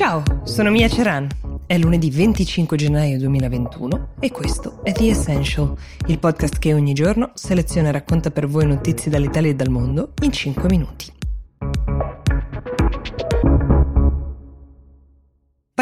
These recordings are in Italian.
Ciao, sono Mia Ceran. È lunedì 25 gennaio 2021 e questo è The Essential, il podcast che ogni giorno seleziona e racconta per voi notizie dall'Italia e dal mondo in 5 minuti.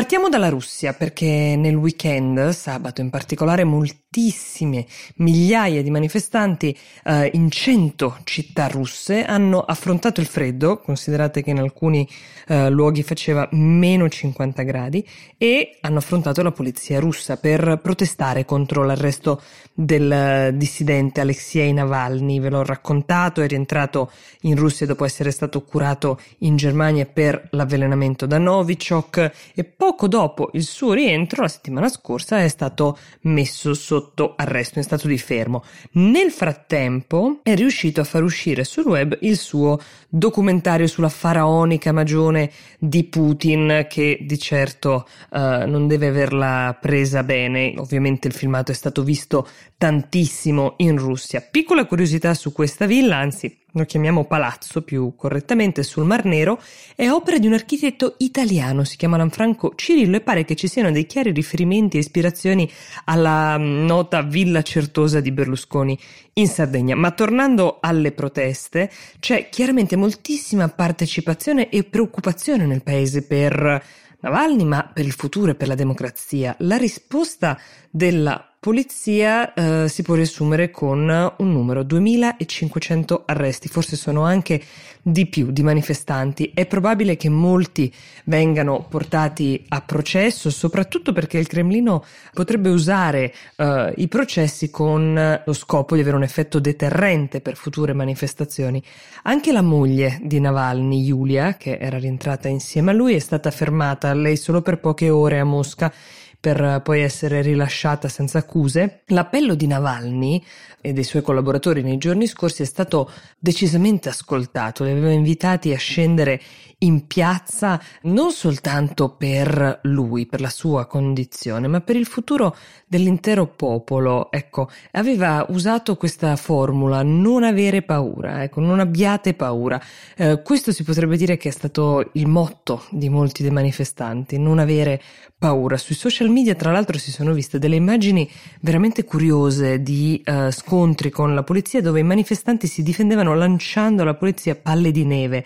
Partiamo dalla Russia perché nel weekend, sabato in particolare, moltissime migliaia di manifestanti eh, in cento città russe hanno affrontato il freddo, considerate che in alcuni eh, luoghi faceva meno 50 gradi, e hanno affrontato la polizia russa per protestare contro l'arresto del dissidente Alexei Navalny. Ve l'ho raccontato, è rientrato in Russia dopo essere stato curato in Germania per l'avvelenamento da Novichok e poi poco dopo il suo rientro, la settimana scorsa, è stato messo sotto arresto in stato di fermo. Nel frattempo è riuscito a far uscire sul web il suo documentario sulla faraonica magione di Putin, che di certo uh, non deve averla presa bene. Ovviamente il filmato è stato visto tantissimo in Russia. Piccola curiosità su questa villa, anzi lo chiamiamo palazzo più correttamente, sul Mar Nero, è opera di un architetto italiano, si chiama Lanfranco Cirillo e pare che ci siano dei chiari riferimenti e ispirazioni alla mm, nota Villa Certosa di Berlusconi in Sardegna. Ma tornando alle proteste, c'è chiaramente moltissima partecipazione e preoccupazione nel paese per Navalny, ma per il futuro e per la democrazia. La risposta della polizia eh, si può riassumere con un numero 2500 arresti, forse sono anche di più di manifestanti. È probabile che molti vengano portati a processo, soprattutto perché il Cremlino potrebbe usare eh, i processi con lo scopo di avere un effetto deterrente per future manifestazioni. Anche la moglie di Navalny, Yulia, che era rientrata insieme a lui, è stata fermata, lei solo per poche ore a Mosca per poi essere rilasciata senza accuse. L'appello di Navalny e dei suoi collaboratori nei giorni scorsi è stato decisamente ascoltato, li aveva invitati a scendere in piazza non soltanto per lui, per la sua condizione, ma per il futuro dell'intero popolo. Ecco, aveva usato questa formula, non avere paura, ecco, non abbiate paura. Eh, questo si potrebbe dire che è stato il motto di molti dei manifestanti, non avere paura. Sui social media, tra l'altro, si sono viste delle immagini veramente curiose di uh, scontri con la polizia dove i manifestanti si difendevano lanciando alla polizia palle di neve.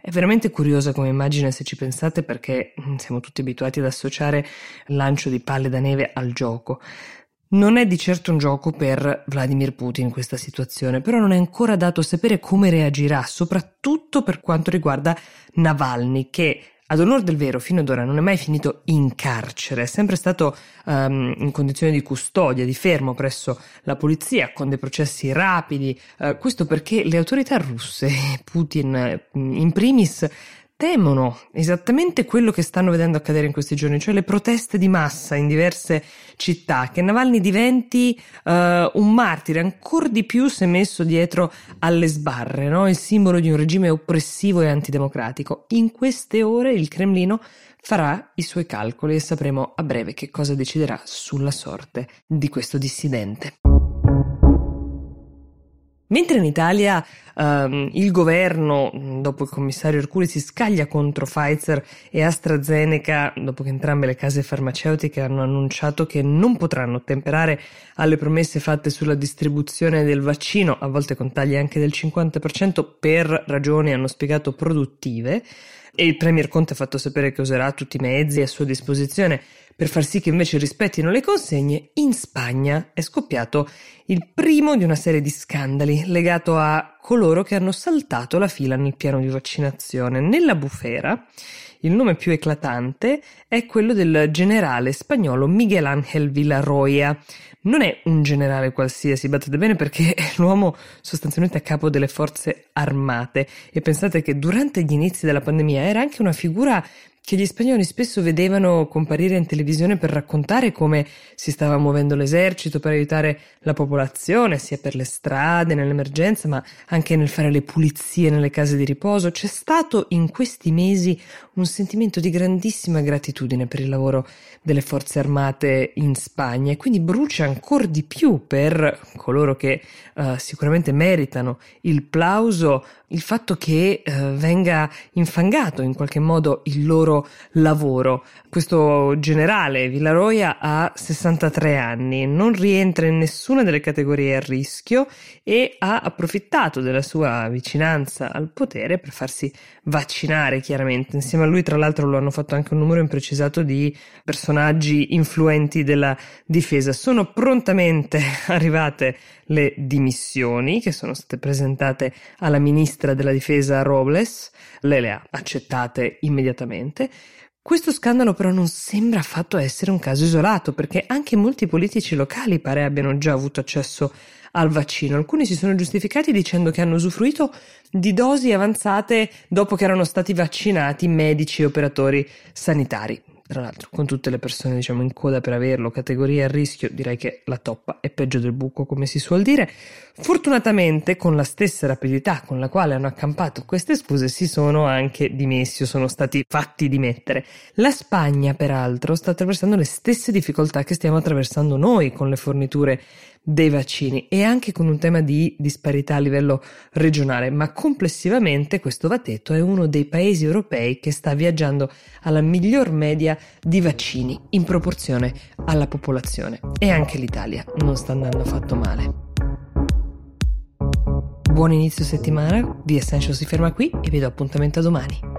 È veramente curiosa come immagine se ci pensate perché mm, siamo tutti abituati ad associare il lancio di palle da neve al gioco. Non è di certo un gioco per Vladimir Putin questa situazione, però non è ancora dato sapere come reagirà, soprattutto per quanto riguarda Navalny, che ad onore del vero, fino ad ora non è mai finito in carcere, è sempre stato um, in condizione di custodia, di fermo presso la polizia, con dei processi rapidi. Uh, questo perché le autorità russe, Putin in primis, temono esattamente quello che stanno vedendo accadere in questi giorni, cioè le proteste di massa in diverse città, che Navalny diventi uh, un martire ancora di più se messo dietro alle sbarre, no? il simbolo di un regime oppressivo e antidemocratico. In queste ore il Cremlino farà i suoi calcoli e sapremo a breve che cosa deciderà sulla sorte di questo dissidente. Mentre in Italia um, il governo, dopo il commissario Erculi, si scaglia contro Pfizer e AstraZeneca, dopo che entrambe le case farmaceutiche hanno annunciato che non potranno ottemperare alle promesse fatte sulla distribuzione del vaccino, a volte con tagli anche del 50% per ragioni, hanno spiegato, produttive, e il Premier Conte ha fatto sapere che userà tutti i mezzi a sua disposizione per far sì che invece rispettino le consegne, in Spagna è scoppiato il primo di una serie di scandali legato a coloro che hanno saltato la fila nel piano di vaccinazione. Nella bufera, il nome più eclatante è quello del generale spagnolo Miguel Ángel Villarroya. Non è un generale qualsiasi, battete bene perché è l'uomo sostanzialmente a capo delle forze armate e pensate che durante gli inizi della pandemia era anche una figura che gli spagnoli spesso vedevano comparire in televisione per raccontare come si stava muovendo l'esercito per aiutare la popolazione, sia per le strade, nell'emergenza, ma anche nel fare le pulizie nelle case di riposo. C'è stato in questi mesi un sentimento di grandissima gratitudine per il lavoro delle forze armate in Spagna e quindi brucia ancora di più per coloro che uh, sicuramente meritano il plauso il fatto che uh, venga infangato in qualche modo il loro lavoro. Questo generale Villaroia ha 63 anni, non rientra in nessuna delle categorie a rischio e ha approfittato della sua vicinanza al potere per farsi vaccinare chiaramente. Insieme a lui tra l'altro lo hanno fatto anche un numero imprecisato di personaggi influenti della difesa. Sono prontamente arrivate le dimissioni che sono state presentate alla ministra della difesa Robles, lei le ha accettate immediatamente. Questo scandalo però non sembra affatto essere un caso isolato, perché anche molti politici locali pare abbiano già avuto accesso al vaccino. Alcuni si sono giustificati dicendo che hanno usufruito di dosi avanzate dopo che erano stati vaccinati medici e operatori sanitari tra l'altro con tutte le persone diciamo in coda per averlo, categoria a rischio, direi che la toppa è peggio del buco come si suol dire. Fortunatamente con la stessa rapidità con la quale hanno accampato queste scuse si sono anche dimessi o sono stati fatti dimettere. La Spagna peraltro sta attraversando le stesse difficoltà che stiamo attraversando noi con le forniture dei vaccini e anche con un tema di disparità a livello regionale, ma complessivamente questo va detto è uno dei paesi europei che sta viaggiando alla miglior media di vaccini in proporzione alla popolazione e anche l'Italia non sta andando affatto male. Buon inizio settimana, The Essential si ferma qui e vi do appuntamento a domani.